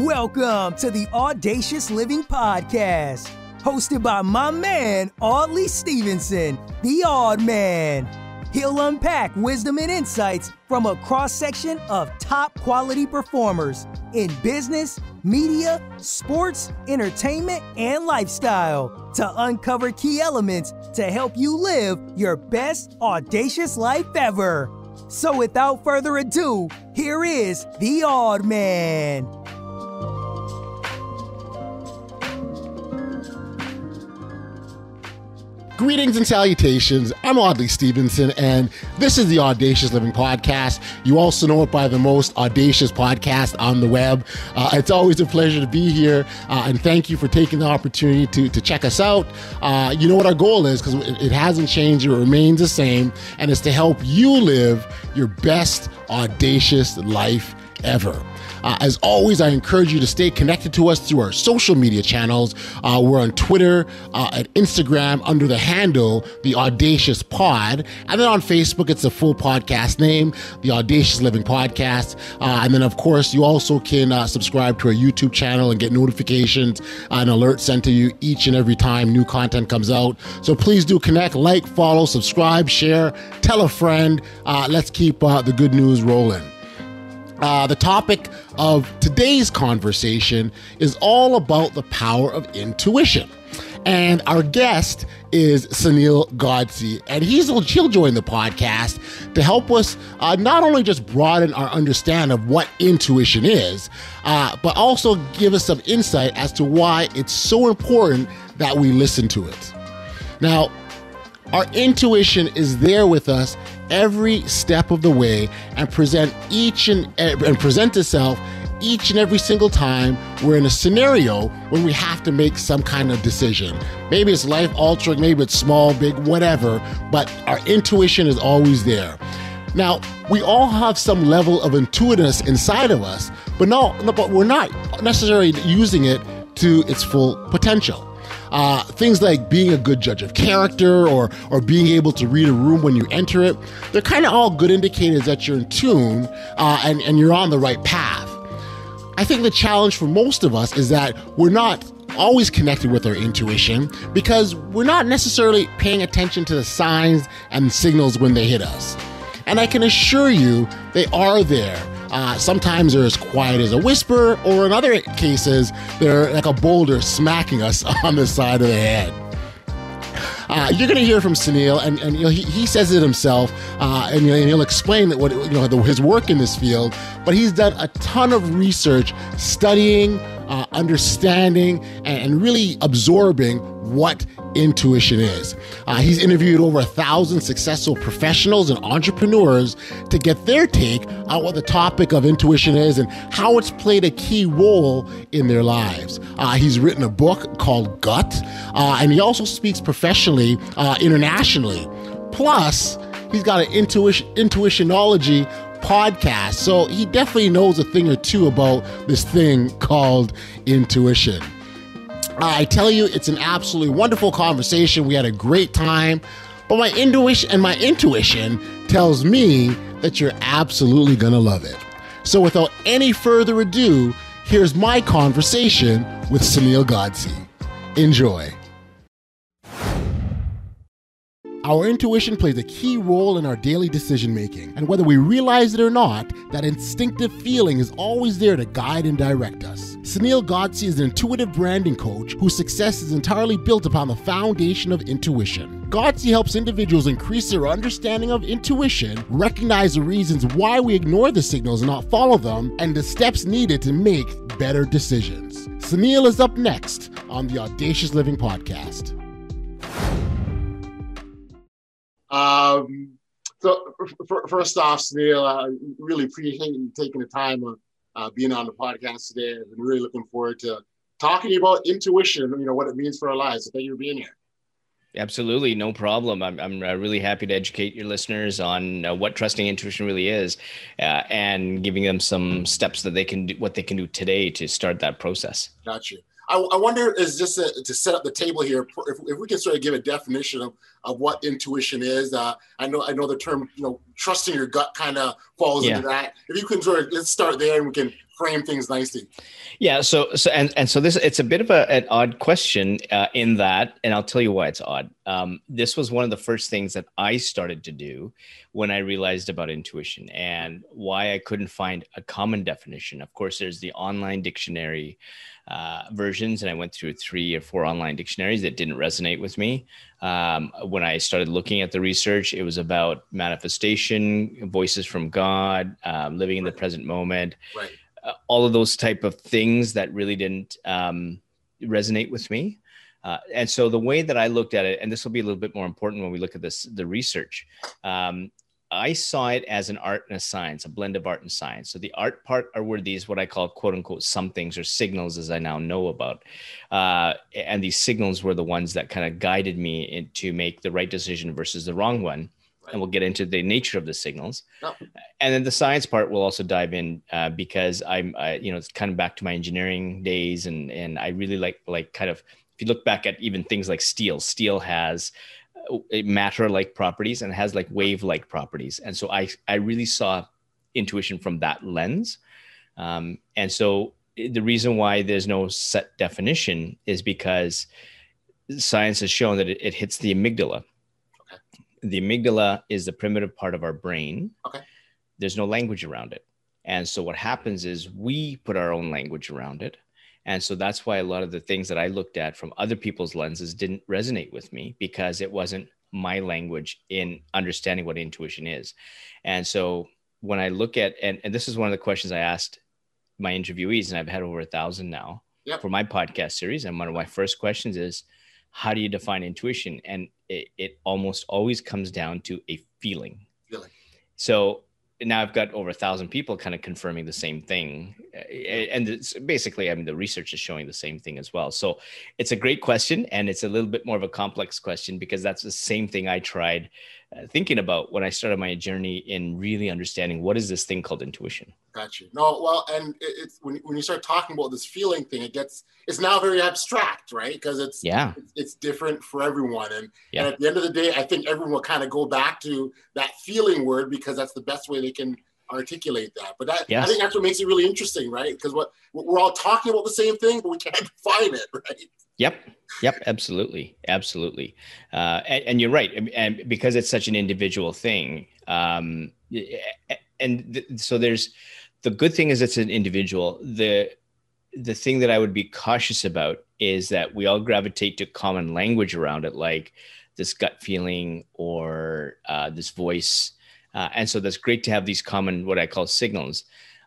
Welcome to the Audacious Living Podcast, hosted by my man, Audley Stevenson, the Odd Man. He'll unpack wisdom and insights from a cross section of top quality performers in business, media, sports, entertainment, and lifestyle to uncover key elements to help you live your best audacious life ever. So, without further ado, here is the Odd Man. Greetings and salutations. I'm Audley Stevenson, and this is the Audacious Living Podcast. You also know it by the most audacious podcast on the web. Uh, it's always a pleasure to be here, uh, and thank you for taking the opportunity to, to check us out. Uh, you know what our goal is, because it, it hasn't changed, it remains the same, and it's to help you live your best audacious life ever. Uh, as always, I encourage you to stay connected to us through our social media channels. Uh, we're on Twitter uh, and Instagram under the handle The Audacious Pod. And then on Facebook, it's a full podcast name, The Audacious Living Podcast. Uh, and then, of course, you also can uh, subscribe to our YouTube channel and get notifications and alerts sent to you each and every time new content comes out. So please do connect, like, follow, subscribe, share, tell a friend. Uh, let's keep the good news rolling. Uh, the topic of today's conversation is all about the power of intuition. And our guest is Sunil Godse, and he's he'll join the podcast to help us uh, not only just broaden our understanding of what intuition is, uh, but also give us some insight as to why it's so important that we listen to it. Now, our intuition is there with us every step of the way and present each and and present itself each and every single time we're in a scenario when we have to make some kind of decision. Maybe it's life altering, maybe it's small, big, whatever, but our intuition is always there. Now, we all have some level of intuitiveness inside of us, but no, but we're not necessarily using it to its full potential. Uh, things like being a good judge of character or, or being able to read a room when you enter it, they're kind of all good indicators that you're in tune uh, and, and you're on the right path. I think the challenge for most of us is that we're not always connected with our intuition because we're not necessarily paying attention to the signs and signals when they hit us. And I can assure you, they are there. Uh, sometimes they're as quiet as a whisper, or in other cases, they're like a boulder smacking us on the side of the head. Uh, you're going to hear from Sunil, and, and you know, he, he says it himself, uh, and, you know, he'll explain that what you know the, his work in this field. But he's done a ton of research, studying, uh, understanding, and, and really absorbing what intuition is. Uh, he's interviewed over a thousand successful professionals and entrepreneurs to get their take on what the topic of intuition is and how it's played a key role in their lives. Uh, he's written a book called Gut, uh, and he also speaks professionally uh, internationally. Plus, he's got an intuition intuitionology podcast, so he definitely knows a thing or two about this thing called intuition. Uh, I tell you, it's an absolutely wonderful conversation. We had a great time. But my intuition and my intuition tells me that you're absolutely going to love it. So without any further ado, here's my conversation with Sunil Godse. Enjoy. Our intuition plays a key role in our daily decision making, and whether we realize it or not, that instinctive feeling is always there to guide and direct us. Sunil Godse is an intuitive branding coach whose success is entirely built upon the foundation of intuition. Godse helps individuals increase their understanding of intuition, recognize the reasons why we ignore the signals and not follow them, and the steps needed to make better decisions. Sunil is up next on the Audacious Living Podcast. Um, so f- first off, Sunil, I really appreciate you taking the time of uh, being on the podcast today. I've been really looking forward to talking about intuition, you know, what it means for our lives. So thank you for being here. Absolutely, no problem. I'm, I'm uh, really happy to educate your listeners on uh, what trusting intuition really is, uh, and giving them some steps that they can do, what they can do today to start that process. Got you. I, I wonder is just a, to set up the table here if, if we can sort of give a definition of, of what intuition is. Uh, I know I know the term, you know, trusting your gut kind of falls yeah. into that. If you can sort of let's start there and we can frame things nicely. Yeah. So so and and so this it's a bit of a, an odd question uh, in that, and I'll tell you why it's odd. Um, this was one of the first things that I started to do when I realized about intuition and why I couldn't find a common definition. Of course, there's the online dictionary uh, versions, and I went through three or four online dictionaries that didn't resonate with me. Um, when I started looking at the research, it was about manifestation, voices from God, um, living in the present moment. Right all of those type of things that really didn't um, resonate with me. Uh, and so the way that I looked at it, and this will be a little bit more important when we look at this, the research, um, I saw it as an art and a science, a blend of art and science. So the art part are were these what I call quote unquote some things or signals, as I now know about, uh, and these signals were the ones that kind of guided me in, to make the right decision versus the wrong one and we'll get into the nature of the signals. Oh. And then the science part we'll also dive in uh, because I'm, I, you know, it's kind of back to my engineering days, and and I really like like kind of if you look back at even things like steel, steel has uh, matter-like properties and has like wave-like properties, and so I I really saw intuition from that lens, um, and so the reason why there's no set definition is because science has shown that it, it hits the amygdala the amygdala is the primitive part of our brain. Okay. There's no language around it. And so what happens is we put our own language around it. And so that's why a lot of the things that I looked at from other people's lenses didn't resonate with me because it wasn't my language in understanding what intuition is. And so when I look at, and, and this is one of the questions I asked my interviewees, and I've had over a thousand now yep. for my podcast series. And one of my first questions is, how do you define intuition? And it, it almost always comes down to a feeling. Feeling. So now I've got over a thousand people kind of confirming the same thing. And it's basically, I mean, the research is showing the same thing as well. So it's a great question. And it's a little bit more of a complex question because that's the same thing I tried uh, thinking about when I started my journey in really understanding what is this thing called intuition. Got you. No, well, and it's when, when you start talking about this feeling thing, it gets it's now very abstract, right? Because it's yeah, it's, it's, different for everyone, and yeah. and at the end of the day, I think everyone will kind of go back to that feeling word because that's the best way they can articulate that. But that yes. I think that's what makes it really interesting, right? Because what we're all talking about the same thing, but we can't define it, right? Yep. Yep. Absolutely. Absolutely. Uh, and, and, you're right. And because it's such an individual thing, um, and th- so there's the good thing is it's an individual. The the thing that I would be cautious about is that we all gravitate to common language around it, like this gut feeling or uh, this voice. Uh, and so that's great to have these common, what I call signals.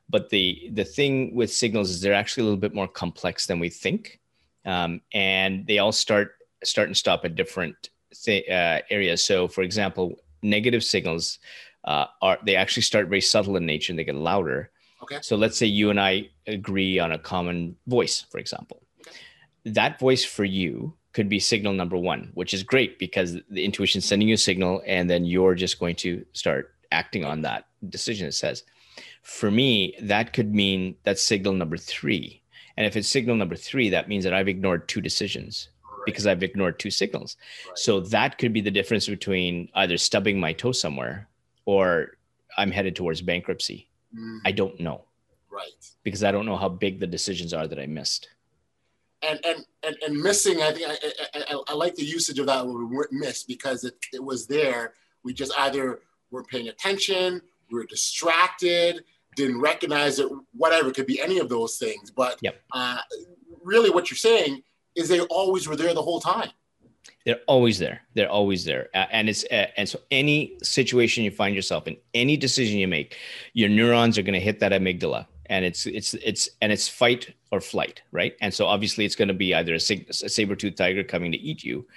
But the the thing with signals is they're actually a little bit more complex than we think, um, and they all start start and stop at different th- uh, areas. So, for example, negative signals uh, are they actually start very subtle in nature and they get louder Okay. So let's say you and I agree on a common voice, for example. Okay. That voice for you could be signal number one, which is great because the intuition sending you a signal and then you're just going to start acting on that decision, it says. For me, that could mean that's signal number three. And if it's signal number three, that means that I've ignored two decisions right. because I've ignored two signals. Right. So that could be the difference between either stubbing my toe somewhere or I'm headed towards bankruptcy Mm. I don't know. Right. Because I don't know how big the decisions are that I missed. And and and, and missing, I think I, I, I like the usage of that word miss because it, it was there. We just either weren't paying attention, we were distracted, didn't recognize it, whatever. It could be any of those things. But yep. uh, really, what you're saying is they always were there the whole time. They're always there. They're always there. Uh, and it's uh, and so any situation you find yourself in, any decision you make, your neurons are going to hit that amygdala, and it's it's it's and it's fight or flight, right? And so obviously it's going to be either a, a saber-tooth tiger coming to eat you,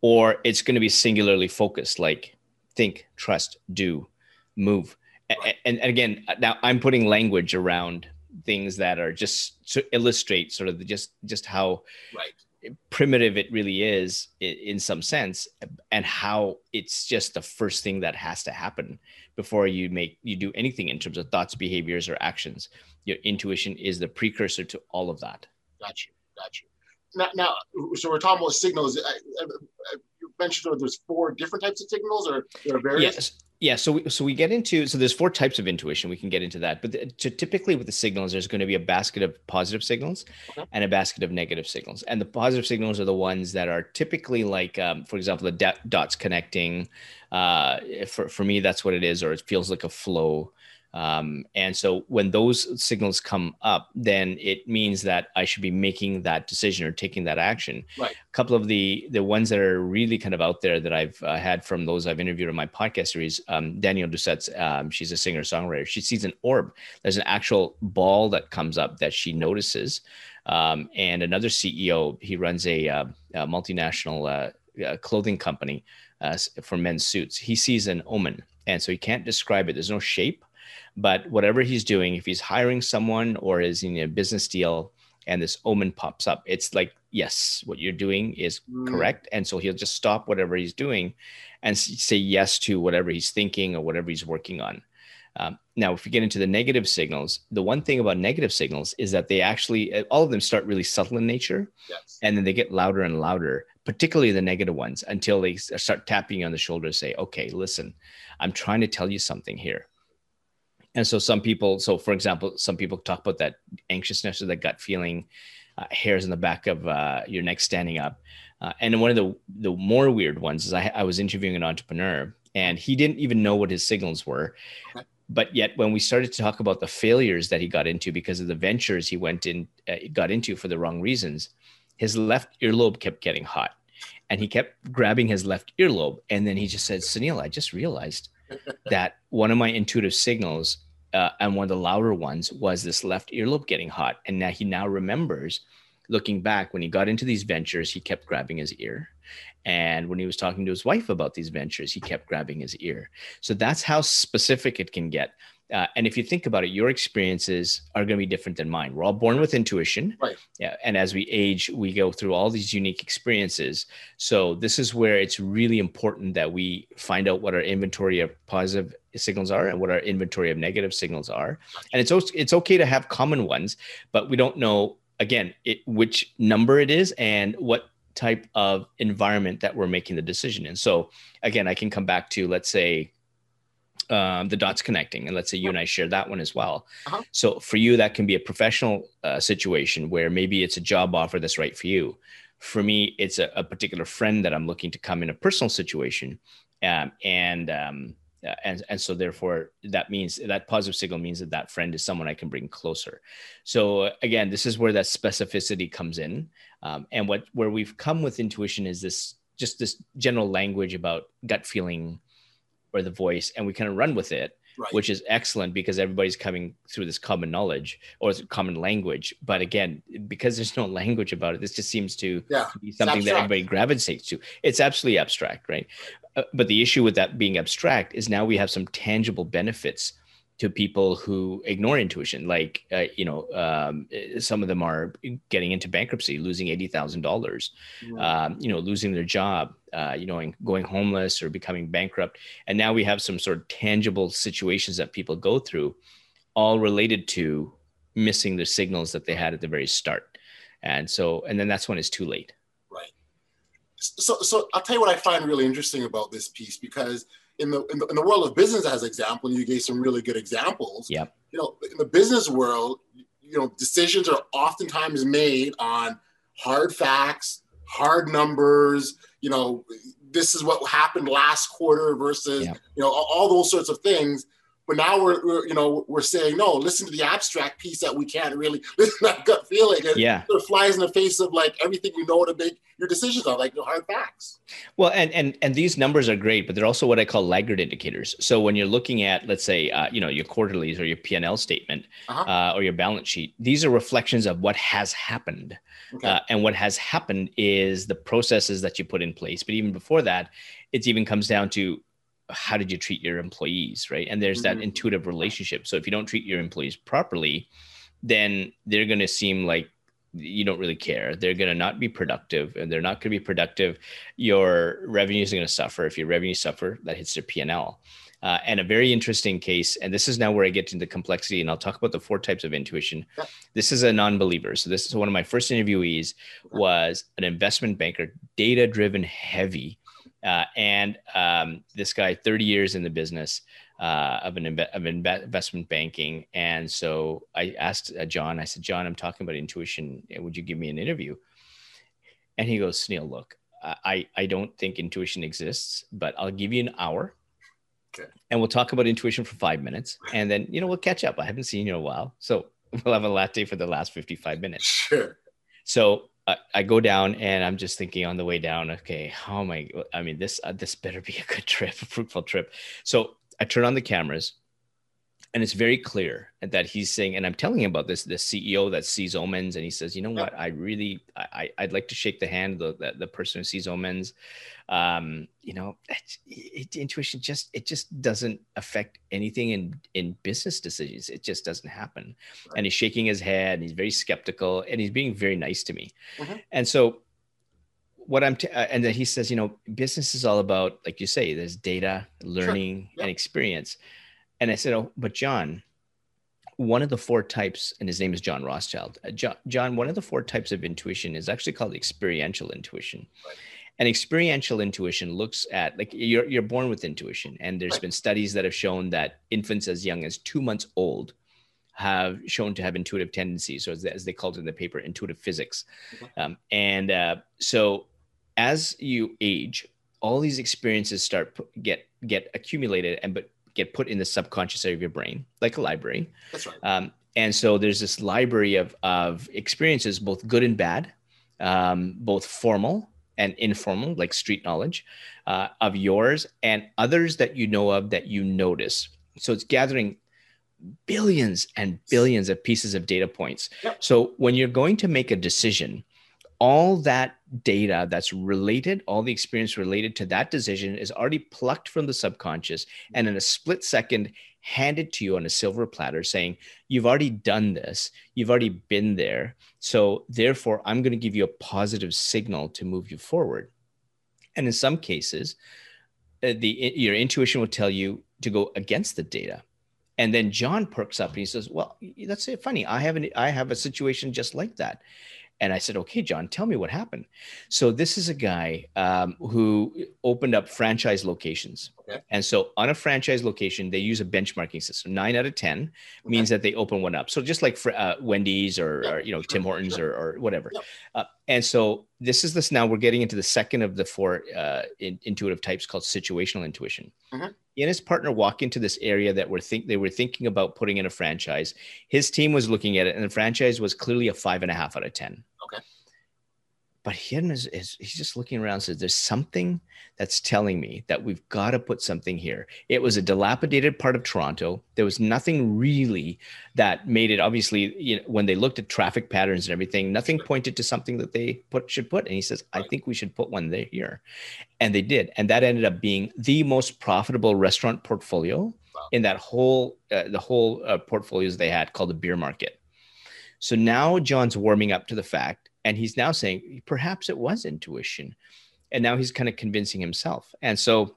or it's going to be singularly focused, like think, trust, do, move. And, and again, now I'm putting language around things that are just to illustrate sort of the, just just how right. primitive it really is in some sense and how it's just the first thing that has to happen before you make you do anything in terms of thoughts behaviors or actions. Your intuition is the precursor to all of that. Got you got you now, now so we're talking about signals mentioned there's four different types of signals, or there are various. Yes. Yeah, so we, so we get into so there's four types of intuition. We can get into that, but the, to, typically with the signals, there's going to be a basket of positive signals okay. and a basket of negative signals. And the positive signals are the ones that are typically like, um, for example, the dots connecting. Uh, for for me, that's what it is, or it feels like a flow. Um, and so when those signals come up, then it means that I should be making that decision or taking that action. Right. A couple of the the ones that are really kind of out there that I've uh, had from those I've interviewed in my podcast series, um, Danielle Doucette's, um, she's a singer songwriter. She sees an orb. There's an actual ball that comes up that she notices. Um, and another CEO, he runs a, uh, a multinational uh, uh, clothing company uh, for men's suits. He sees an omen, and so he can't describe it. There's no shape but whatever he's doing, if he's hiring someone or is in a business deal and this omen pops up, it's like, yes, what you're doing is mm. correct. And so he'll just stop whatever he's doing and say yes to whatever he's thinking or whatever he's working on. Um, now, if we get into the negative signals, the one thing about negative signals is that they actually, uh, all of them start really subtle in nature. Yes. And then they get louder and louder, particularly the negative ones, until they start tapping you on the shoulder, and say, okay, listen, I'm trying to tell you something here. And so some people, so for example, some people talk about that anxiousness or that gut feeling, uh, hairs in the back of uh, your neck standing up. Uh, and one of the the more weird ones is I, I was interviewing an entrepreneur and he didn't even know what his signals were. But yet, when we started to talk about the failures that he got into because of the ventures he went in, uh, got into for the wrong reasons, his left earlobe kept getting hot, and he kept grabbing his left earlobe. And then he just said, "Sunil, I just realized that one of my intuitive signals uh, and one of the louder ones was this left earlobe getting hot. And now he now remembers looking back when he got into these ventures he kept grabbing his ear. And when he was talking to his wife about these ventures he kept grabbing his ear. So that's how specific it can get uh, and if you think about it, your experiences are going to be different than mine. We're all born with intuition. Right. Yeah. And as we age, we go through all these unique experiences. So this is where it's really important that we find out what our inventory of positive signals are and what our inventory of negative signals are. And it's also, it's okay to have common ones, but we don't know again it, which number it is and what type of environment that we're making the decision in. So again, I can come back to let's say um, the dots connecting and let's say you and i share that one as well. Uh-huh. so for you that can be a professional uh, situation where maybe it's a job offer that's right for you. For me it's a, a particular friend that i'm looking to come in a personal situation um, and um, uh, and and so therefore that means that positive signal means that that friend is someone i can bring closer. So uh, again this is where that specificity comes in um, and what where we've come with intuition is this just this general language about gut feeling or the voice and we kind of run with it right. which is excellent because everybody's coming through this common knowledge or common language. But again because there's no language about it this just seems to yeah, be something that everybody gravitates to. It's absolutely abstract right? Uh, but the issue with that being abstract is now we have some tangible benefits to people who ignore intuition. Like, uh, you know, um, some of them are getting into bankruptcy, losing eighty thousand dollars, um, you know, losing their job, uh, you know, and going homeless or becoming bankrupt. And now we have some sort of tangible situations that people go through, all related to missing the signals that they had at the very start. And so, and then that's when it's too late. Right. So, so I'll tell you what I find really interesting about this piece because in the, in the, in the world of business as example you gave some really good examples. Yeah you know in the business world you know decisions are oftentimes made on hard facts hard numbers you know this is what happened last quarter versus yeah. you know all those sorts of things but now we're, we're, you know we're saying no. Listen to the abstract piece that we can't really listen to that gut feeling. And yeah, it flies in the face of like everything you know to make your decisions on, like the hard facts. Well, and and and these numbers are great, but they're also what I call laggard indicators. So when you're looking at, let's say, uh, you know, your quarterlies or your P and L statement uh-huh. uh, or your balance sheet, these are reflections of what has happened. Okay. Uh, and what has happened is the processes that you put in place. But even before that, it even comes down to how did you treat your employees right? And there's mm-hmm. that intuitive relationship. So if you don't treat your employees properly then they're going to seem like you don't really care. They're going to not be productive and they're not going to be productive. Your revenues are going to suffer if your revenue suffer that hits your p&l uh, and a very interesting case and this is now where i get into complexity and i'll talk about the four types of intuition. This is a non-believer. So this is one of my first interviewees was an investment banker data driven heavy Uh, and um, this guy, 30 years in the business uh, of an inve- of investment banking. And so I asked uh, John, I said, John, I'm talking about intuition. Would you give me an interview? And he goes, Sunil, look, I, I don't think intuition exists, but I'll give you an hour. Okay. And we'll talk about intuition for five minutes. And then, you know, we'll catch up. I haven't seen you in a while. So we'll have a latte for the last 55 minutes. Sure. So I go down and I'm just thinking on the way down, okay, how am I? I mean, this, uh, this better be a good trip, a fruitful trip. So I turn on the cameras and it's very clear that he's saying, and I'm telling him about this, the CEO that sees omens, and he says, you know what, I really, I, I'd like to shake the hand of the, the, the person who sees omens. Um, you know, it, it, intuition just, it just doesn't affect anything in, in business decisions. It just doesn't happen. Right. And he's shaking his head and he's very skeptical and he's being very nice to me. Mm-hmm. And so what I'm, t- uh, and then he says, you know, business is all about, like you say, there's data, learning, sure. and experience. And I said, oh, but John, one of the four types, and his name is John Rothschild. Uh, John, John, one of the four types of intuition is actually called experiential intuition. Right. And experiential intuition looks at like you're you're born with intuition, and there's right. been studies that have shown that infants as young as two months old have shown to have intuitive tendencies, or as, as they called it in the paper, intuitive physics. Um, and uh, so as you age, all these experiences start get get accumulated and but get put in the subconscious area of your brain, like a library. That's right. Um, and so there's this library of of experiences, both good and bad, um, both formal and informal, like street knowledge, uh, of yours and others that you know of that you notice. So it's gathering billions and billions of pieces of data points. Yep. So when you're going to make a decision, all that data that's related, all the experience related to that decision is already plucked from the subconscious and in a split second handed to you on a silver platter saying, You've already done this, you've already been there. So therefore, I'm going to give you a positive signal to move you forward. And in some cases, uh, the your intuition will tell you to go against the data. And then John perks up and he says, "Well, that's funny. I have an I have a situation just like that." And I said, okay, John, tell me what happened. So this is a guy um, who opened up franchise locations. Okay. And so on a franchise location, they use a benchmarking system. Nine out of 10 okay. means that they open one up. So just like for, uh, Wendy's or, or, you know, Tim Hortons or, or whatever. Uh, and so this is this now we're getting into the second of the four uh, in, intuitive types called situational intuition. Mm-hmm he and his partner walk into this area that were think they were thinking about putting in a franchise. His team was looking at it, and the franchise was clearly a five and a half out of ten. But he is, is he's just looking around and says, There's something that's telling me that we've got to put something here. It was a dilapidated part of Toronto. There was nothing really that made it obviously, you know, when they looked at traffic patterns and everything, nothing pointed to something that they put should put. And he says, I think we should put one there here. And they did. And that ended up being the most profitable restaurant portfolio in that whole uh, the whole uh, portfolios they had called the beer market. So now John's warming up to the fact and he's now saying perhaps it was intuition. And now he's kind of convincing himself. And so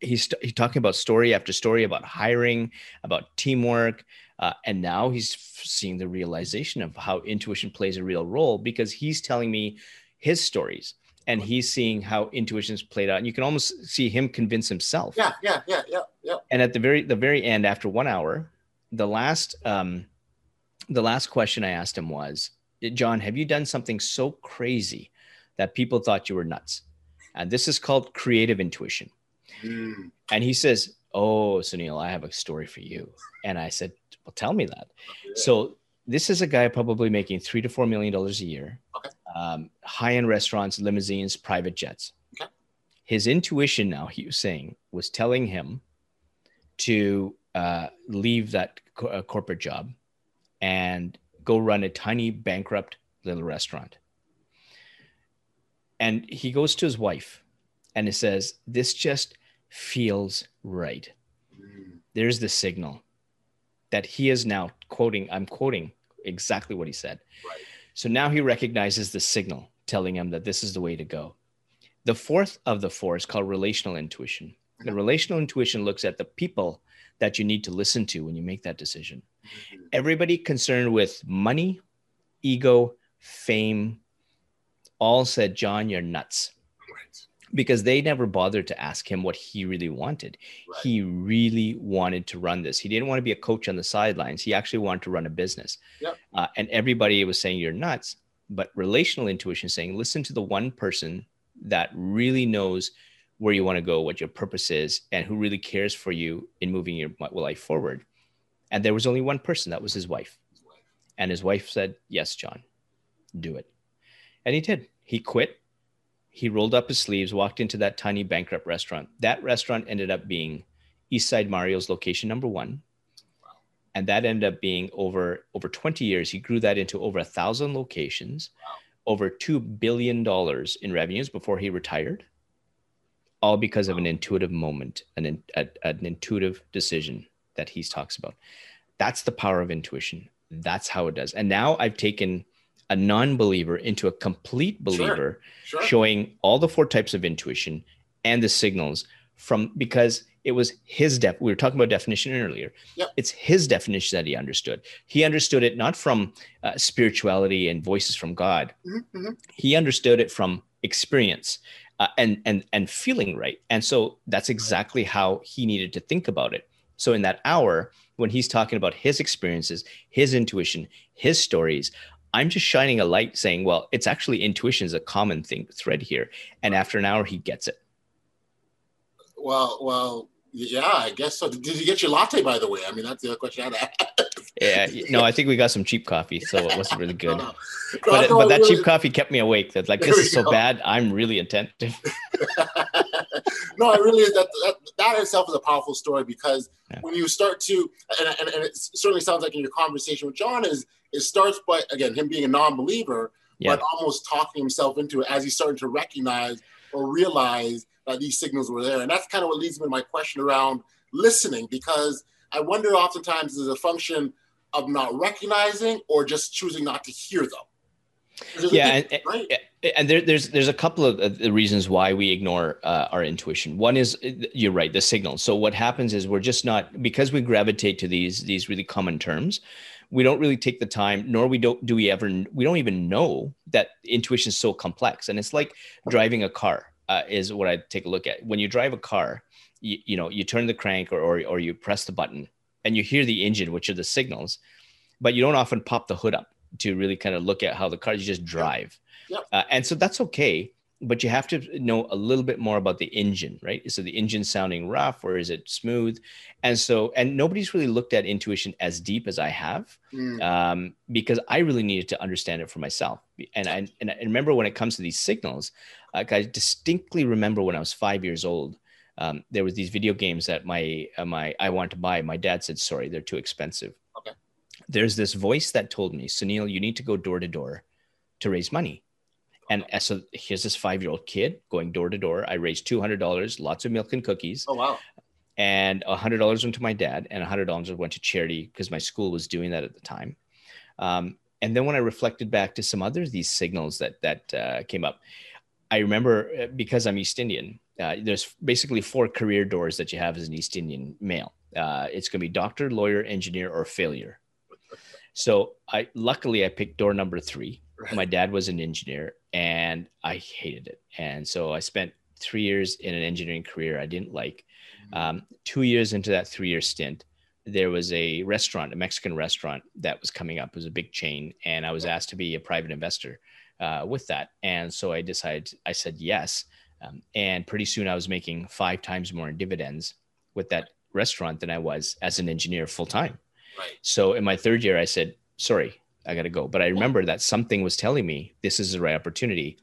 he's, he's talking about story after story about hiring about teamwork uh, and now he's seeing the realization of how intuition plays a real role because he's telling me his stories and he's seeing how intuition's played out. And you can almost see him convince himself. Yeah yeah yeah yeah yeah. And at the very the very end after one hour the last um the last question i asked him was John, have you done something so crazy that people thought you were nuts? And this is called creative intuition. Mm. And he says, Oh, Sunil, I have a story for you. And I said, Well, tell me that. Yeah. So this is a guy probably making three to four million dollars a year, okay. um, high-end restaurants, limousines, private jets. Okay. His intuition now, he was saying, was telling him to uh, leave that co- uh, corporate job and go run a tiny bankrupt little restaurant. And he goes to his wife and he says, This just feels right. There's the signal that he is now quoting, I'm quoting exactly what he said. Right. So now he recognizes the signal telling him that this is the way to go. The fourth of the four is called relational intuition. The relational intuition looks at the people that you need to listen to when you make that decision. Mm-hmm. Everybody concerned with money, ego, fame, all said, John, you're nuts. Right. because they never bothered to ask him what he really wanted. Right. He really wanted to run this. He didn't want to be a coach on the sidelines. He actually wanted to run a business. Yep. Uh, and everybody was saying, You're nuts. But relational intuition saying, Listen to the one person that really knows where you want to go, what your purpose is, and who really cares for you in moving your life forward. And there was only one person, that was his wife. And his wife said, Yes, John, do it. And he did. He quit he rolled up his sleeves, walked into that tiny bankrupt restaurant. That restaurant ended up being Eastside Mario's location number one. And that ended up being over over 20 years. He grew that into over a thousand locations, over two billion dollars in revenues before he retired. All because of an intuitive moment, an, a, an intuitive decision that he talks about. That's the power of intuition. That's how it does. And now I've taken a non-believer into a complete believer sure, sure. showing all the four types of intuition and the signals from because it was his def we were talking about definition earlier yep. it's his definition that he understood he understood it not from uh, spirituality and voices from god mm-hmm, mm-hmm. he understood it from experience uh, and and and feeling right and so that's exactly how he needed to think about it so in that hour when he's talking about his experiences his intuition his stories I'm just shining a light saying, well, it's actually intuition is a common thing thread here. And after an hour, he gets it. Well, well, yeah, I guess so. Did you get your latte, by the way? I mean, that's the other question I had. Yeah, no, I think we got some cheap coffee, so it wasn't really good. no, no. But, but that cheap coffee kept me awake. That like this is so go. bad. I'm really attentive. no, I really is. that, that that itself is a powerful story because yeah. when you start to, and, and, and it certainly sounds like in your conversation with John is it starts by again him being a non-believer, yeah. but almost talking himself into it as he's starting to recognize or realize that these signals were there, and that's kind of what leads me to my question around listening because I wonder oftentimes is a function of not recognizing or just choosing not to hear them. Yeah, big, and, right? and there, there's there's a couple of the reasons why we ignore uh, our intuition. One is you're right, the signal. So what happens is we're just not because we gravitate to these these really common terms we don't really take the time nor we don't do we ever we don't even know that intuition is so complex and it's like driving a car uh, is what i take a look at when you drive a car you, you know you turn the crank or, or or you press the button and you hear the engine which are the signals but you don't often pop the hood up to really kind of look at how the car you just drive yep. Uh, and so that's okay but you have to know a little bit more about the engine, right? So the engine sounding rough or is it smooth? And so, and nobody's really looked at intuition as deep as I have, mm. um, because I really needed to understand it for myself. And I and I remember when it comes to these signals, like I distinctly remember when I was five years old. Um, there was these video games that my uh, my I wanted to buy. My dad said, "Sorry, they're too expensive." Okay. There's this voice that told me, "Sunil, you need to go door to door to raise money." And so here's this five year old kid going door to door. I raised $200, lots of milk and cookies. Oh, wow. And a $100 went to my dad, and a $100 went to charity because my school was doing that at the time. Um, and then when I reflected back to some others, these signals that that uh, came up, I remember uh, because I'm East Indian, uh, there's basically four career doors that you have as an East Indian male. Uh, it's going to be doctor, lawyer, engineer, or failure. So I luckily I picked door number three. Right. My dad was an engineer, and I hated it. And so I spent three years in an engineering career I didn't like. Mm-hmm. Um, two years into that three year stint, there was a restaurant, a Mexican restaurant that was coming up. It was a big chain, and I was asked to be a private investor uh, with that. And so I decided, I said yes. Um, and pretty soon I was making five times more in dividends with that restaurant than I was as an engineer full time. Right. So in my third year, I said, sorry, I got to go. But I remember that something was telling me this is the right opportunity.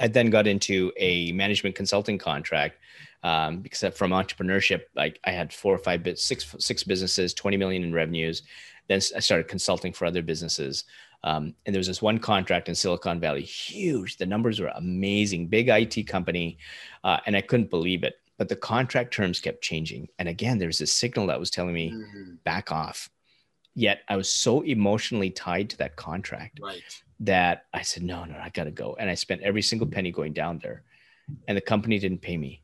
I then got into a management consulting contract um, because from entrepreneurship, like I had four or five, six, six businesses, 20 million in revenues. Then I started consulting for other businesses. Um, and there was this one contract in Silicon Valley, huge. The numbers were amazing, big IT company. Uh, and I couldn't believe it. But the contract terms kept changing. And again, there's this signal that was telling me, mm-hmm. back off Yet I was so emotionally tied to that contract right. that I said, no, no, I got to go. And I spent every single penny going down there. And the company didn't pay me.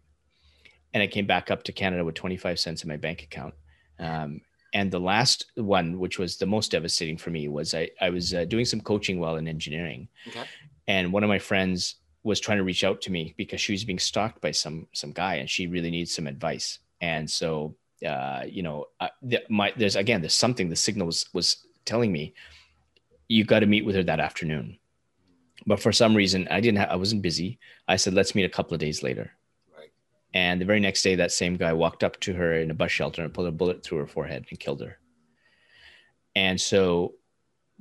And I came back up to Canada with 25 cents in my bank account. Um, and the last one, which was the most devastating for me, was I, I was uh, doing some coaching while in engineering. Okay. And one of my friends was trying to reach out to me because she was being stalked by some some guy and she really needs some advice and so uh, you know uh, the, my there's again there's something the signal was was telling me you got to meet with her that afternoon but for some reason i didn't have, i wasn't busy i said let's meet a couple of days later. And the very next day that same guy walked up to her in a bus shelter and pulled a bullet through her forehead and killed her and so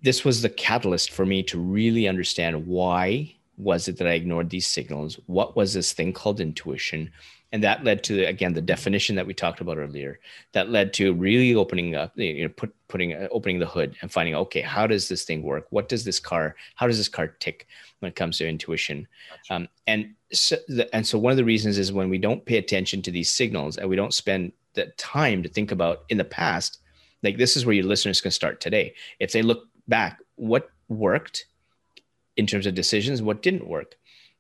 this was the catalyst for me to really understand why was it that I ignored these signals? What was this thing called intuition? And that led to again the definition that we talked about earlier. That led to really opening up, you know, put, putting uh, opening the hood and finding okay, how does this thing work? What does this car? How does this car tick when it comes to intuition? Um, and so, the, and so one of the reasons is when we don't pay attention to these signals and we don't spend the time to think about in the past, like this is where your listeners can start today. If they look back, what worked in terms of decisions, what didn't work,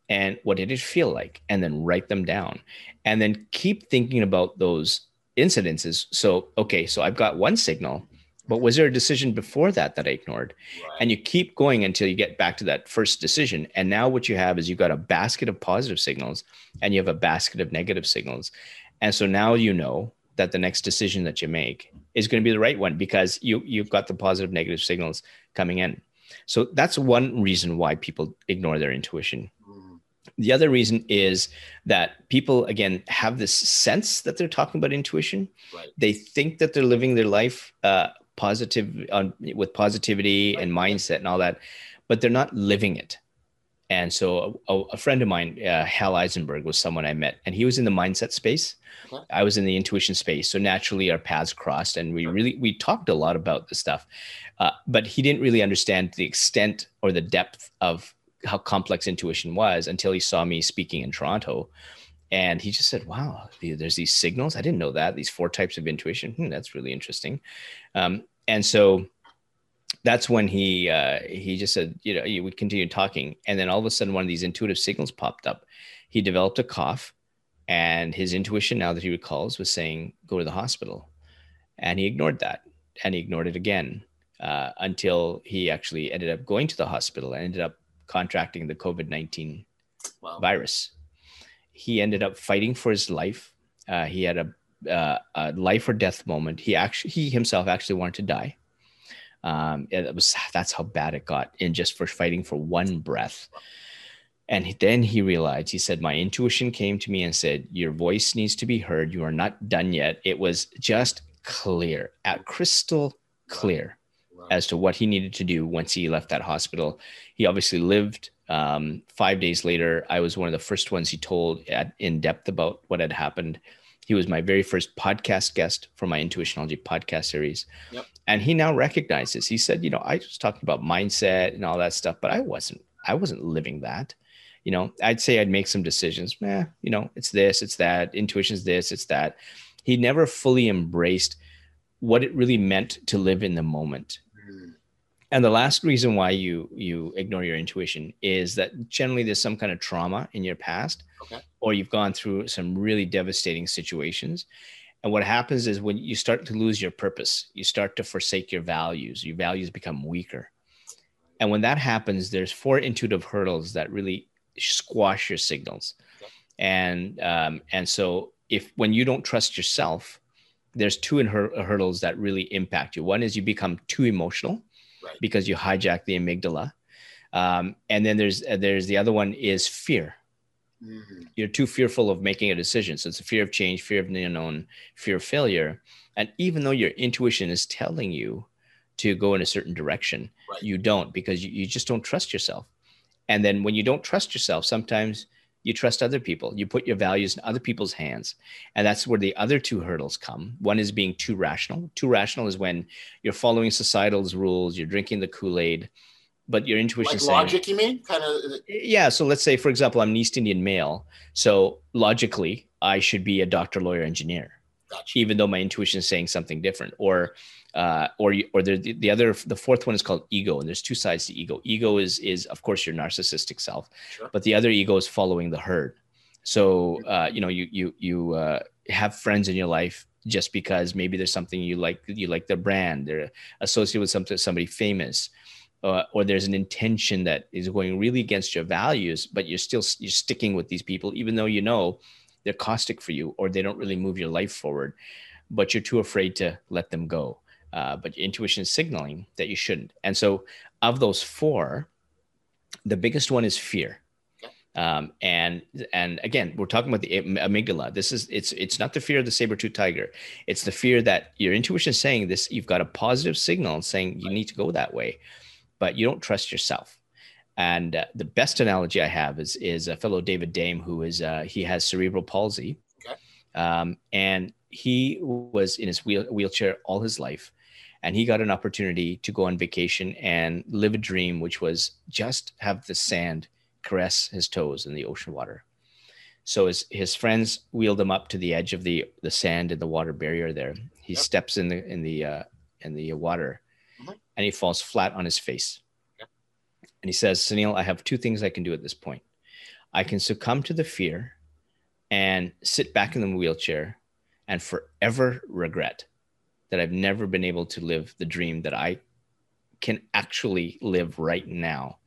and what did it feel like, and then write them down, and then keep thinking about those incidences. So, okay, so I've got one signal, but was there a decision before that that I ignored? Right. And you keep going until you get back to that first decision. And now what you have is you've got a basket of positive signals and you have a basket of negative signals. And so now you know that the next decision that you make is going to be the right one because you you've got the positive negative signals coming in. So that's one reason why people ignore their intuition. The other reason is that people again have this sense that they're talking about intuition. Right. They think that they're living their life uh, positive on with positivity and mindset and all that, but they're not living it. And so a, a friend of mine, uh, Hal Eisenberg, was someone I met, and he was in the mindset space. Okay. I was in the intuition space, so naturally our paths crossed, and we really we talked a lot about this stuff. Uh, but he didn't really understand the extent or the depth of how complex intuition was until he saw me speaking in Toronto. And he just said, Wow, there's these signals. I didn't know that. These four types of intuition. Hmm, that's really interesting. Um, and so that's when he uh, he just said, you know, we continued talking, and then all of a sudden, one of these intuitive signals popped up. He developed a cough, and his intuition, now that he recalls, was saying, "Go to the hospital," and he ignored that, and he ignored it again uh, until he actually ended up going to the hospital and ended up contracting the COVID nineteen Wow. virus. He ended up fighting for his life. Uh, he had a, uh, a life or death moment. He actually, he himself actually wanted to die. Um, it was that's how bad it got in just for fighting for one breath. And then he realized, he said, My intuition came to me and said, Your voice needs to be heard. You are not done yet. It was just clear, at crystal clear. As to what he needed to do once he left that hospital. He obviously lived. Um, five days later, I was one of the first ones he told at, in depth about what had happened. He was my very first podcast guest for my Intuitionology podcast series. Yep. And he now recognizes, he said, you know, I was talking about mindset and all that stuff, but I wasn't, I wasn't living that. You know, I'd say I'd make some decisions. Eh, you know, it's this, it's that, intuition's this, it's that. He never fully embraced what it really meant to live in the moment. And the last reason why you you ignore your intuition is that generally there's some kind of trauma in your past Okay. or you've gone through some really devastating situations. And what happens is when you start to lose your purpose you start to forsake your values your values become weaker. And when that happens there's four intuitive hurdles that really squash your signals. Okay. and um, and so if when you don't trust yourself there's two hurdles that really impact you. One is you become too emotional Right. because you hijack the amygdala um, and then there's uh, there's the other one is fear Mhm. you're too fearful of making a decision so it's a fear of change fear of the unknown fear of failure and even though your intuition is telling you to go in a certain direction Right. you don't because you, you just don't trust yourself and then when you don't trust yourself sometimes you trust other people you put your values in other people's hands and that's where the other two hurdles come one is being too rational too rational is when you're following societal's rules you're drinking the kool-aid but your intuition Like saying logic, you mean? Kind of. yeah so let's say for example i'm an east indian male so logically i should be a doctor lawyer engineer Gotcha. even though my intuition is saying something different or uh, or or the, the other the fourth one is called ego and there's two sides to ego ego is is of course your narcissistic self Sure. but the other ego is following the herd so uh, you know you you you uh, have friends in your life just because maybe there's something you like you like their brand they're associated with something somebody famous uh, or there's an intention that is going really against your values, but you're still you're sticking with these people, even though you know they're caustic for you or they don't really move your life forward, but you're too afraid to let them go. Uh, but your intuition is signaling that you shouldn't. And so, of those four, the biggest one is fear. Um, and and again, we're talking about the amygdala. This is it's it's not the fear of the saber tooth tiger. It's the fear that your intuition is saying this. You've got a positive signal saying you need to go that way, but you don't trust yourself. And uh, the best analogy I have is is a fellow David Dame who is uh, he has cerebral palsy, okay. um, and he was in his wheel, wheelchair all his life, and he got an opportunity to go on vacation and live a dream, which was just have the sand caress his toes in the ocean water. So his his friends wheeled him up to the edge of the the sand and the water barrier there. He yep. steps in the in the uh, in the water, mm-hmm. and he falls flat on his face. And he says, "Sunil, I have two things I can do at this point. I can succumb to the fear, and sit back in the wheelchair, and forever regret that I've never been able to live the dream that I can actually live right now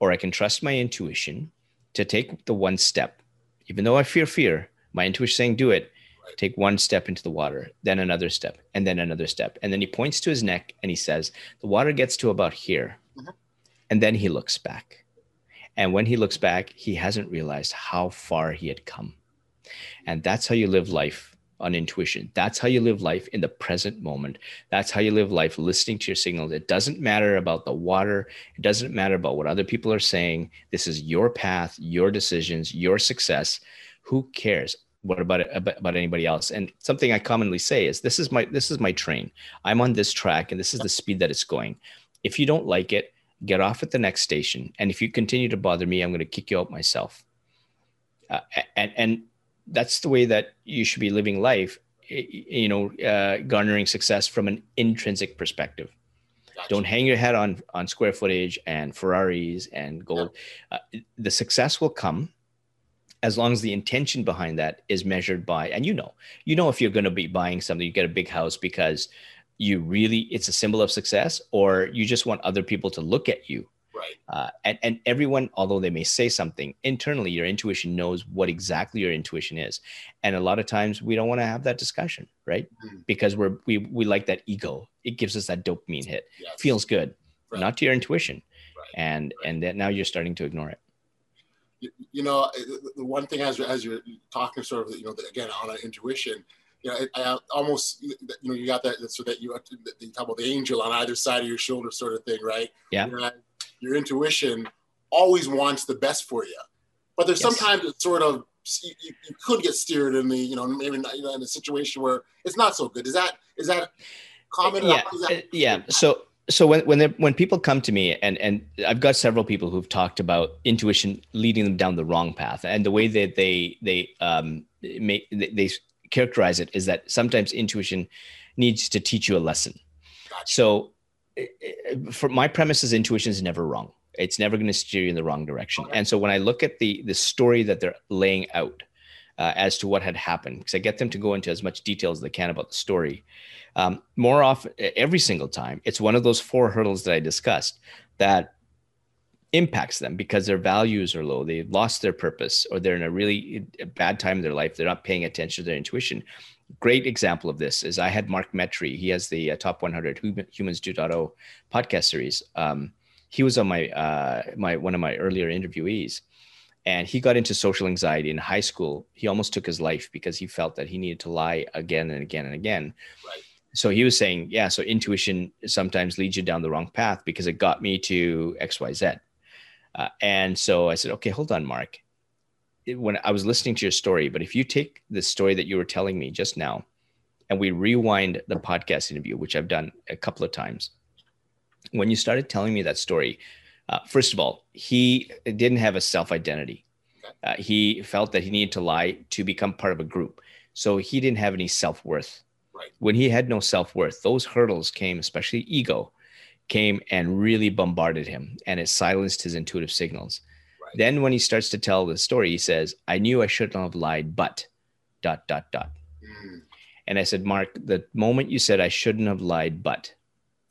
or I can trust my intuition to take the one step. Even though I fear fear, my intuition saying do it. Right. Take one step into the water, then another step, and then another step. And then he points to his neck and he says, The water gets to about here. And then he looks back. And when he looks back, he hasn't realized how far he had come. And that's how you live life on intuition. That's how you live life in the present moment. That's how you live life listening to your signals. It doesn't matter about the water. It doesn't matter about what other people are saying. This is your path, your decisions, your success. Who cares? What about about anybody else? And something I commonly say is this is my this is my train. I'm on this track and this is the speed that it's going. If you don't like it, get off at the next station. And if you continue to bother me, I'm going to kick you out myself. Uh, and and that's the way that you should be living life you know uh, garnering success from an intrinsic perspective gotcha. don't hang your head on on square footage and ferraris and gold uh, the success will come as long as the intention behind that is measured by and you know you know if you're going to be buying something you get a big house because you really it's a symbol of success or you just want other people to look at you Right. Uh, and, and everyone, although they may say something internally, your intuition knows what exactly your intuition is. And a lot of times we don't want to have that discussion, right? Mm-hmm. Because we're, we, we like that ego. It gives us that dopamine hit. Yes. Feels good, right. not to your intuition. Right. And, right. and that now you're starting to ignore it. You, you know, the one thing as, as you're talking sort of, you know, again, on an intuition, you know, I, almost, you know, you got that so that you, you talk about the angel on either side of your shoulder sort of thing, right? Yeah. You know, your intuition always wants the best for you. But there's yes. sometimes it's sort of you, you, could get steered in the you know maybe not, you know in a situation where it's not so good. Is that is that common? Yeah, that- uh, yeah. So so when when when people come to me and and I've got several people who've talked about intuition leading them down the wrong path and the way that they they um make they, they characterize it is that sometimes intuition needs to teach you a lesson. So for my premise is intuition is never wrong. It's never going to steer you in the wrong direction. Okay. And so when I look at the the story that they're laying out uh, as to what had happened, because I get them to go into as much detail as they can about the story, um, more often every single time, it's one of those four hurdles that I discussed that impacts them because their values are low they've lost their purpose or they're in a really bad time in their life they're not paying attention to their intuition great example of this is I had Mark Metry. He has the uh, Top 100 Humans 2.0 podcast series. Um, he was on my uh, my one of my earlier interviewees, and he got into social anxiety in high school. He almost took his life because he felt that he needed to lie again and again and again. Right. So he was saying, yeah, so intuition sometimes leads you down the wrong path because it got me to X, Y, Z. Uh, and so I said, okay, hold on, Mark when I was listening to your story, but if you take the story that you were telling me just now and we rewind the podcast interview, which I've done a couple of times, when you started telling me that story, uh, first of all, he didn't have a self identity. Uh, he felt that he needed to lie to become part of a group. So he didn't have any self worth. Right. When he had no self worth, those hurdles came, especially ego, came and really bombarded him and it silenced his intuitive signals. Then when he starts to tell the story, he says, I knew I shouldn't have lied, but dot, dot, dot. Mm. And I said, Mark, the moment you said I shouldn't have lied, but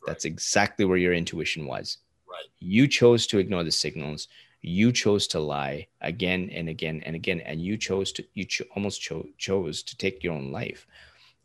right. that's exactly where your intuition was. Right. Right. You chose to ignore the signals. You chose to lie again and again and again, and you chose to you cho- almost cho- chose to take your own life.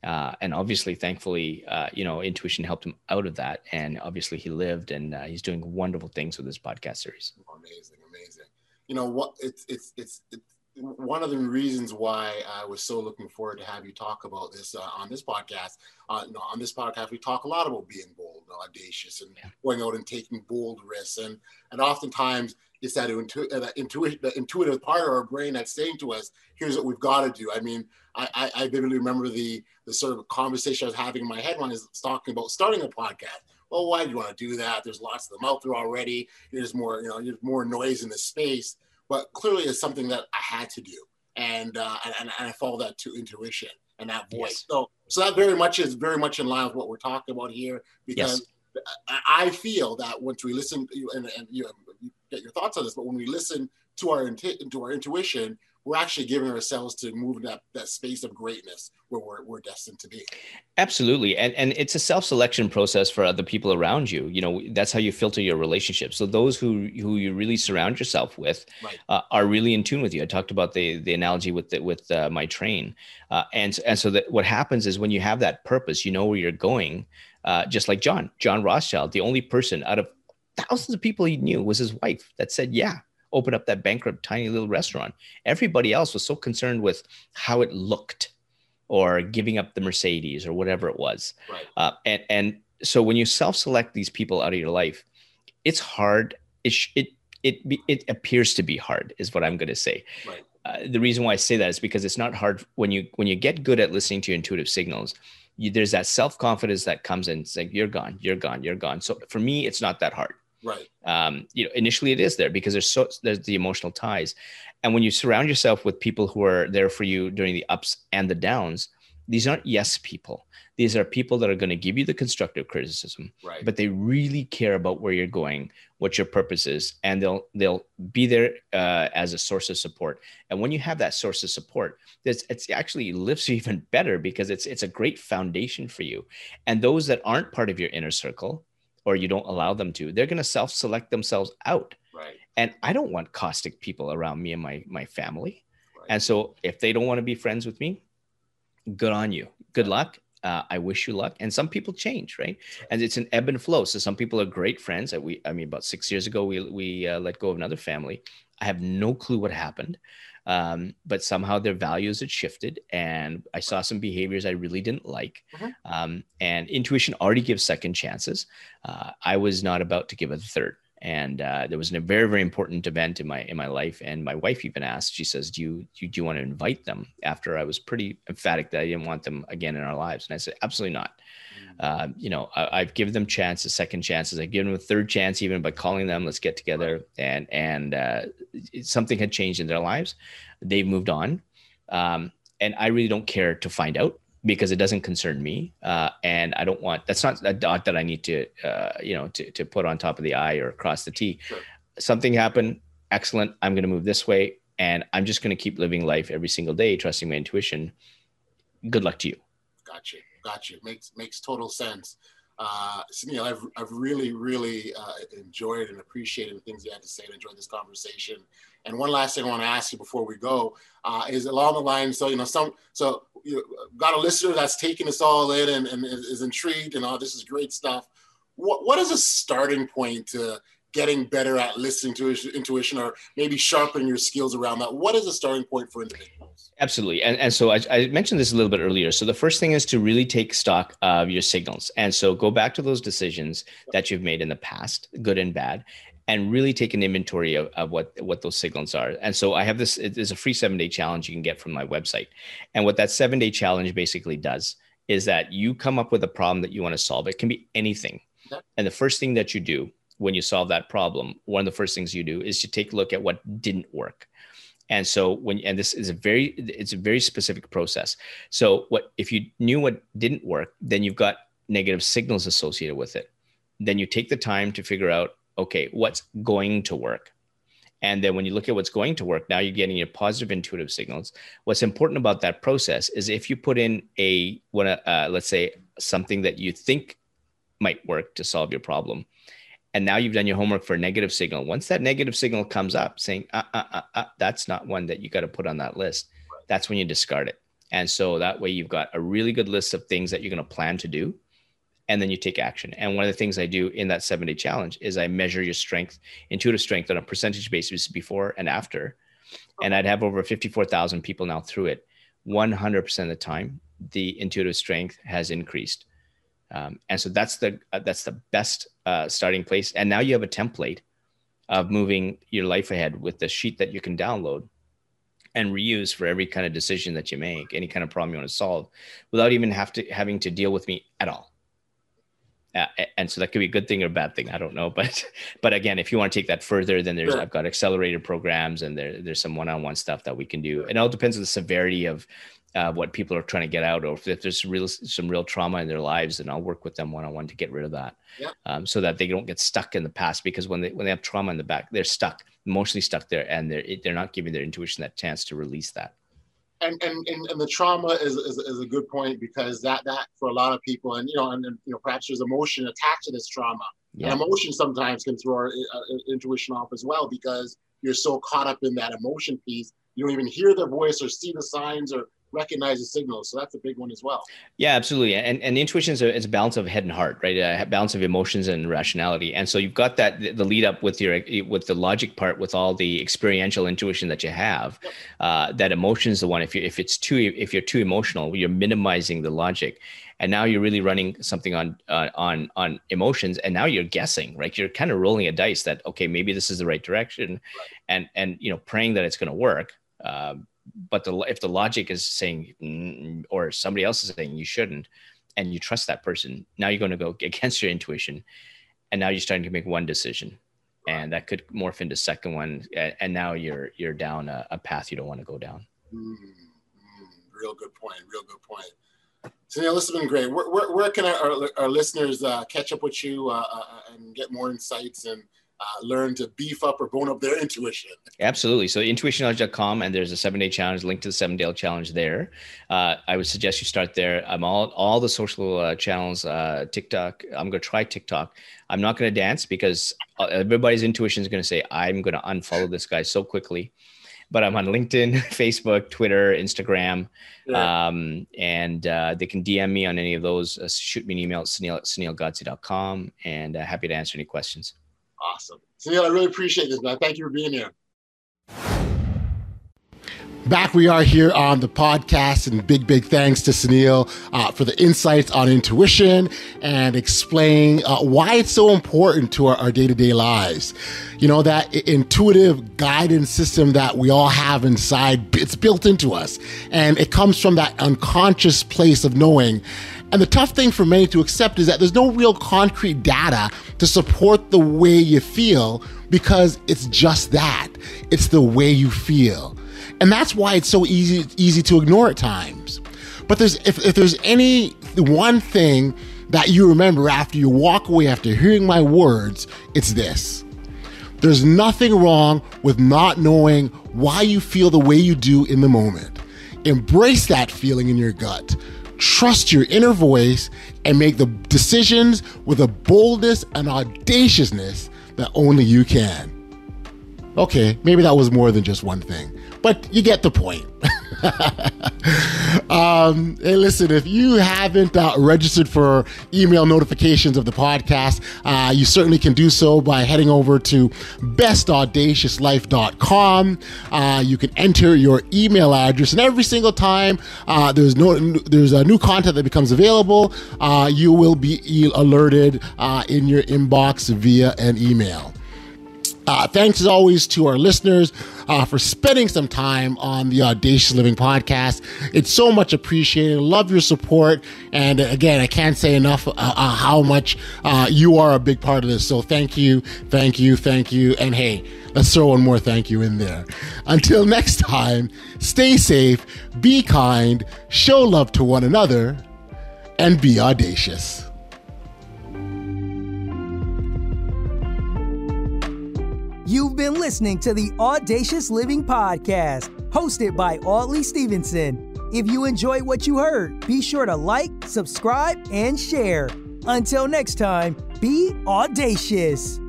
Uh, and obviously, thankfully, uh, you know, intuition helped him out of that, and obviously, he lived, and uh, he's doing wonderful things with his podcast series. Amazing, amazing. You know what? It's it's it's, it's one of the reasons why I was so looking forward to have you talk about this uh, on this podcast. Uh, know, on this podcast, we talk a lot about being bold, and audacious, and yeah. going out and taking bold risks. And and oftentimes it's that, intu- that intuitive, the intuitive part of our brain that's saying to us, "Here's what we've got to do." I mean, I, I, I vividly remember the the sort of conversation I was having in my head when I was talking about starting a podcast. Well, why do you want to do that? There's lots of them out there already. There's more, you know, there's more noise in the space but clearly it's something that I had to do. And, uh, and, and I follow that to intuition and that voice. Yes. So, so that very much is very much in line with what we're talking about here, because yes. I feel that once we listen, and, and you, know, you get your thoughts on this, but when we listen to our, to our intuition, we're actually giving ourselves to move in that, that space of greatness where we're, we're destined to be. Absolutely. And, and it's a self-selection process for other people around you. You know, that's how you filter your relationships. So those who, who you really surround yourself with right. uh, are really in tune with you. I talked about the, the analogy with the, with uh, my train. Uh, and, and so that what happens is when you have that purpose, you know where you're going, uh, just like John, John Rothschild, the only person out of thousands of people he knew was his wife that said, yeah, open up that bankrupt tiny little restaurant. Everybody else was so concerned with how it looked or giving up the Mercedes or whatever it was. Right. Uh, and, and so when you self-select these people out of your life, it's hard. It, it, it, it appears to be hard is what I'm going to say. Right. Uh, the reason why I say that is because it's not hard when you, when you get good at listening to your intuitive signals, you, there's that self-confidence that comes in saying you're gone, you're gone, you're gone. So for me, it's not that hard. Right. Um, you know, initially it is there because there's so there's the emotional ties, and when you surround yourself with people who are there for you during the ups and the downs, these aren't yes people. These are people that are going to give you the constructive criticism, right. but they really care about where you're going, what your purpose is, and they'll they'll be there uh, as a source of support. And when you have that source of support, it's, it's actually lifts you even better because it's it's a great foundation for you. And those that aren't part of your inner circle, or you don't allow them to, they're going to self select themselves out. Right. And I don't want caustic people around me and my, my family. Right. And so if they don't want to be friends with me, good on you. Good luck. Uh, I wish you luck. And some people change, right? And it's an ebb and flow. So some people are great friends. We, I mean, about six years ago, we we uh, let go of another family. I have no clue what happened um, but somehow their values had shifted and i saw some behaviors i really didn't like. Mm-hmm. um, and intuition already gives second chances. Uh, i was not about to give a third and uh, there was a very very important event in my in my life and my wife even asked she says do you do you, do you want to invite them after i was pretty emphatic that i didn't want them again in our lives and i said absolutely not uh, you know, I, have given them chances, second chances. I've given them a third chance, even by calling them, let's get together. And and uh, something had changed in their lives. They've moved on, um, and I really don't care to find out because it doesn't concern me. Uh, and I don't want that's not a dot that I need to uh, you know to to put on top of the I or across the T. Sure. Something happened. Excellent. I'm going to move this way, and I'm just going to keep living life every single day, trusting my intuition. Good luck to you. Gotcha. Got you. Makes makes total sense. Uh, Sunil, I've, I've really, really uh, enjoyed and appreciated the things you had to say and enjoyed this conversation. And one last thing I want to ask you before we go uh, is along the line. So, you know, some, so you got a listener that's taking this all in and, and is intrigued and all this is great stuff. What, what is a starting point to getting better at listening to intuition or maybe sharpening your skills around that? What is a starting point for individuals? Absolutely. And, and so I, I, mentioned this a little bit earlier. So the first thing is to really take stock of your signals. And so go back to those decisions that you've made in the past, good and bad, and really take an inventory of, of what, what those signals are. And so I have this, it is a free seven day challenge you can get from my website. And what that seven day challenge basically does is that you come up with a problem that you want to solve. It can be anything. And the first thing that you do when you solve that problem, one of the first things you do is to take a look at what didn't work. And so when and this is a very it's a very specific process. So what if you knew what didn't work, then you've got negative signals associated with it. Then you take the time to figure out okay, what's going to work. And then when you look at what's going to work, now you're getting your positive intuitive signals. What's important about that process is if you put in a, when uh, let's say something that you think might work to solve your problem, and now you've done your homework for a negative signal. Once that negative signal comes up saying, uh, uh, uh, uh that's not one that you got to put on that list, that's when you discard it. And so that way you've got a really good list of things that you're going to plan to do. And then you take action. And one of the things I do in that seven day challenge is I measure your strength, intuitive strength on a percentage basis before and after. And I'd have over 54,000 people now through it. 100% of the time, the intuitive strength has increased. Um, and so that's the uh, that's the best uh, starting place. And now you have a template of moving your life ahead with the sheet that you can download and reuse for every kind of decision that you make, any kind of problem you want to solve, without even have to having to deal with me at all. Uh, and so that could be a good thing or a bad thing. I don't know, but but again, if you want to take that further, then there's. I've got accelerated programs and there there's some one-on-one stuff that we can do. It all depends on the severity of uh, what people are trying to get out or If there's real some real trauma in their lives, then I'll work with them one on one to get rid of that, um, so that they don't get stuck in the past. Because when they when they have trauma in the back, they're stuck, emotionally stuck there, and they're they're not giving their intuition that chance to release that. And and and, and the trauma is, is, is a good point because that that for a lot of people, and you know, and, and you know, perhaps there's emotion attached to this trauma. Yeah. And emotion sometimes can throw our uh, intuition off as well because you're so caught up in that emotion piece you don't even hear their voice or see the signs or recognize the signals. So that's a big one as well. Yeah, absolutely. And and intuition is a, it's a balance of head and heart, right? A balance of emotions and rationality. And so you've got that the lead up with your with the logic part, with all the experiential intuition that you have. Yep. Uh, that emotion is the one. If you if it's too if you're too emotional, you're minimizing the logic. And now you're really running something on uh, on on emotions, and now you're guessing, right? You're kind of rolling a dice that okay, maybe this is the right direction, right. and and you know praying that it's going to work. Um, but the if the logic is saying mm, or somebody else is saying you shouldn't and you trust that person now you're going to go against your intuition and now you're starting to make one decision and that could morph into second one and now you're you're down a, a path you don't want to go down. Mm, real good point real good point. Sunil, this has been great. Where, where, where can our, our, listeners uh, catch up with you uh, uh, and get more insights and uh, learn to beef up or bone up their intuition. Absolutely. So intuitionknowledge.com and there's a seven day challenge link to the seven day challenge there. Uh, I would suggest you start there. I'm all, all the social uh, channels, uh, TikTok. I'm going to try TikTok. I'm not going to dance because uh, everybody's intuition is going to say, I'm going to unfollow this guy so quickly. But I'm on LinkedIn, Facebook, Twitter, Instagram. Yeah. Um, and uh, they can DM me on any of those. shoot me an email at sunil at sunilgodse.com and happy to answer any questions. Awesome. Sunil, I really appreciate this, man. Thank you for being here. Back we are here on the podcast, and big, big thanks to Sunil uh, for the insights on intuition and explain uh, why it's so important to our day to day lives. You know, that intuitive guidance system that we all have inside, it's built into us, and it comes from that unconscious place of knowing. And the tough thing for many to accept is that there's no real concrete data to support the way you feel because it's just that. It's the way you feel. And that's why it's so easy easy to ignore at times. But there's if, if there's any one thing that you remember after you walk away after hearing my words, it's this. There's nothing wrong with not knowing why you feel the way you do in the moment. Embrace that feeling in your gut. Trust your inner voice and make the decisions with a boldness and audaciousness that only you can. Okay, maybe that was more than just one thing, but you get the point. um, hey, listen, if you haven't uh, registered for email notifications of the podcast, uh, you certainly can do so by heading over to bestaudaciouslife.com. Uh, you can enter your email address, and every single time uh, there's no there's a new content that becomes available, uh, you will be alerted uh, in your inbox via an email. Uh, thanks as always to our listeners uh, for spending some time on the Audacious Living podcast. It's so much appreciated. Love your support. And again, I can't say enough uh, uh how much uh, you are a big part of this. So thank you, thank you, thank you. And hey, let's throw one more thank you in there. Until next time, stay safe, be kind, show love to one another, and be audacious. You've been listening to the Audacious Living Podcast, hosted by Audley Stevenson. If you enjoyed what you heard, be sure to like, subscribe, and share. Until next time, be audacious.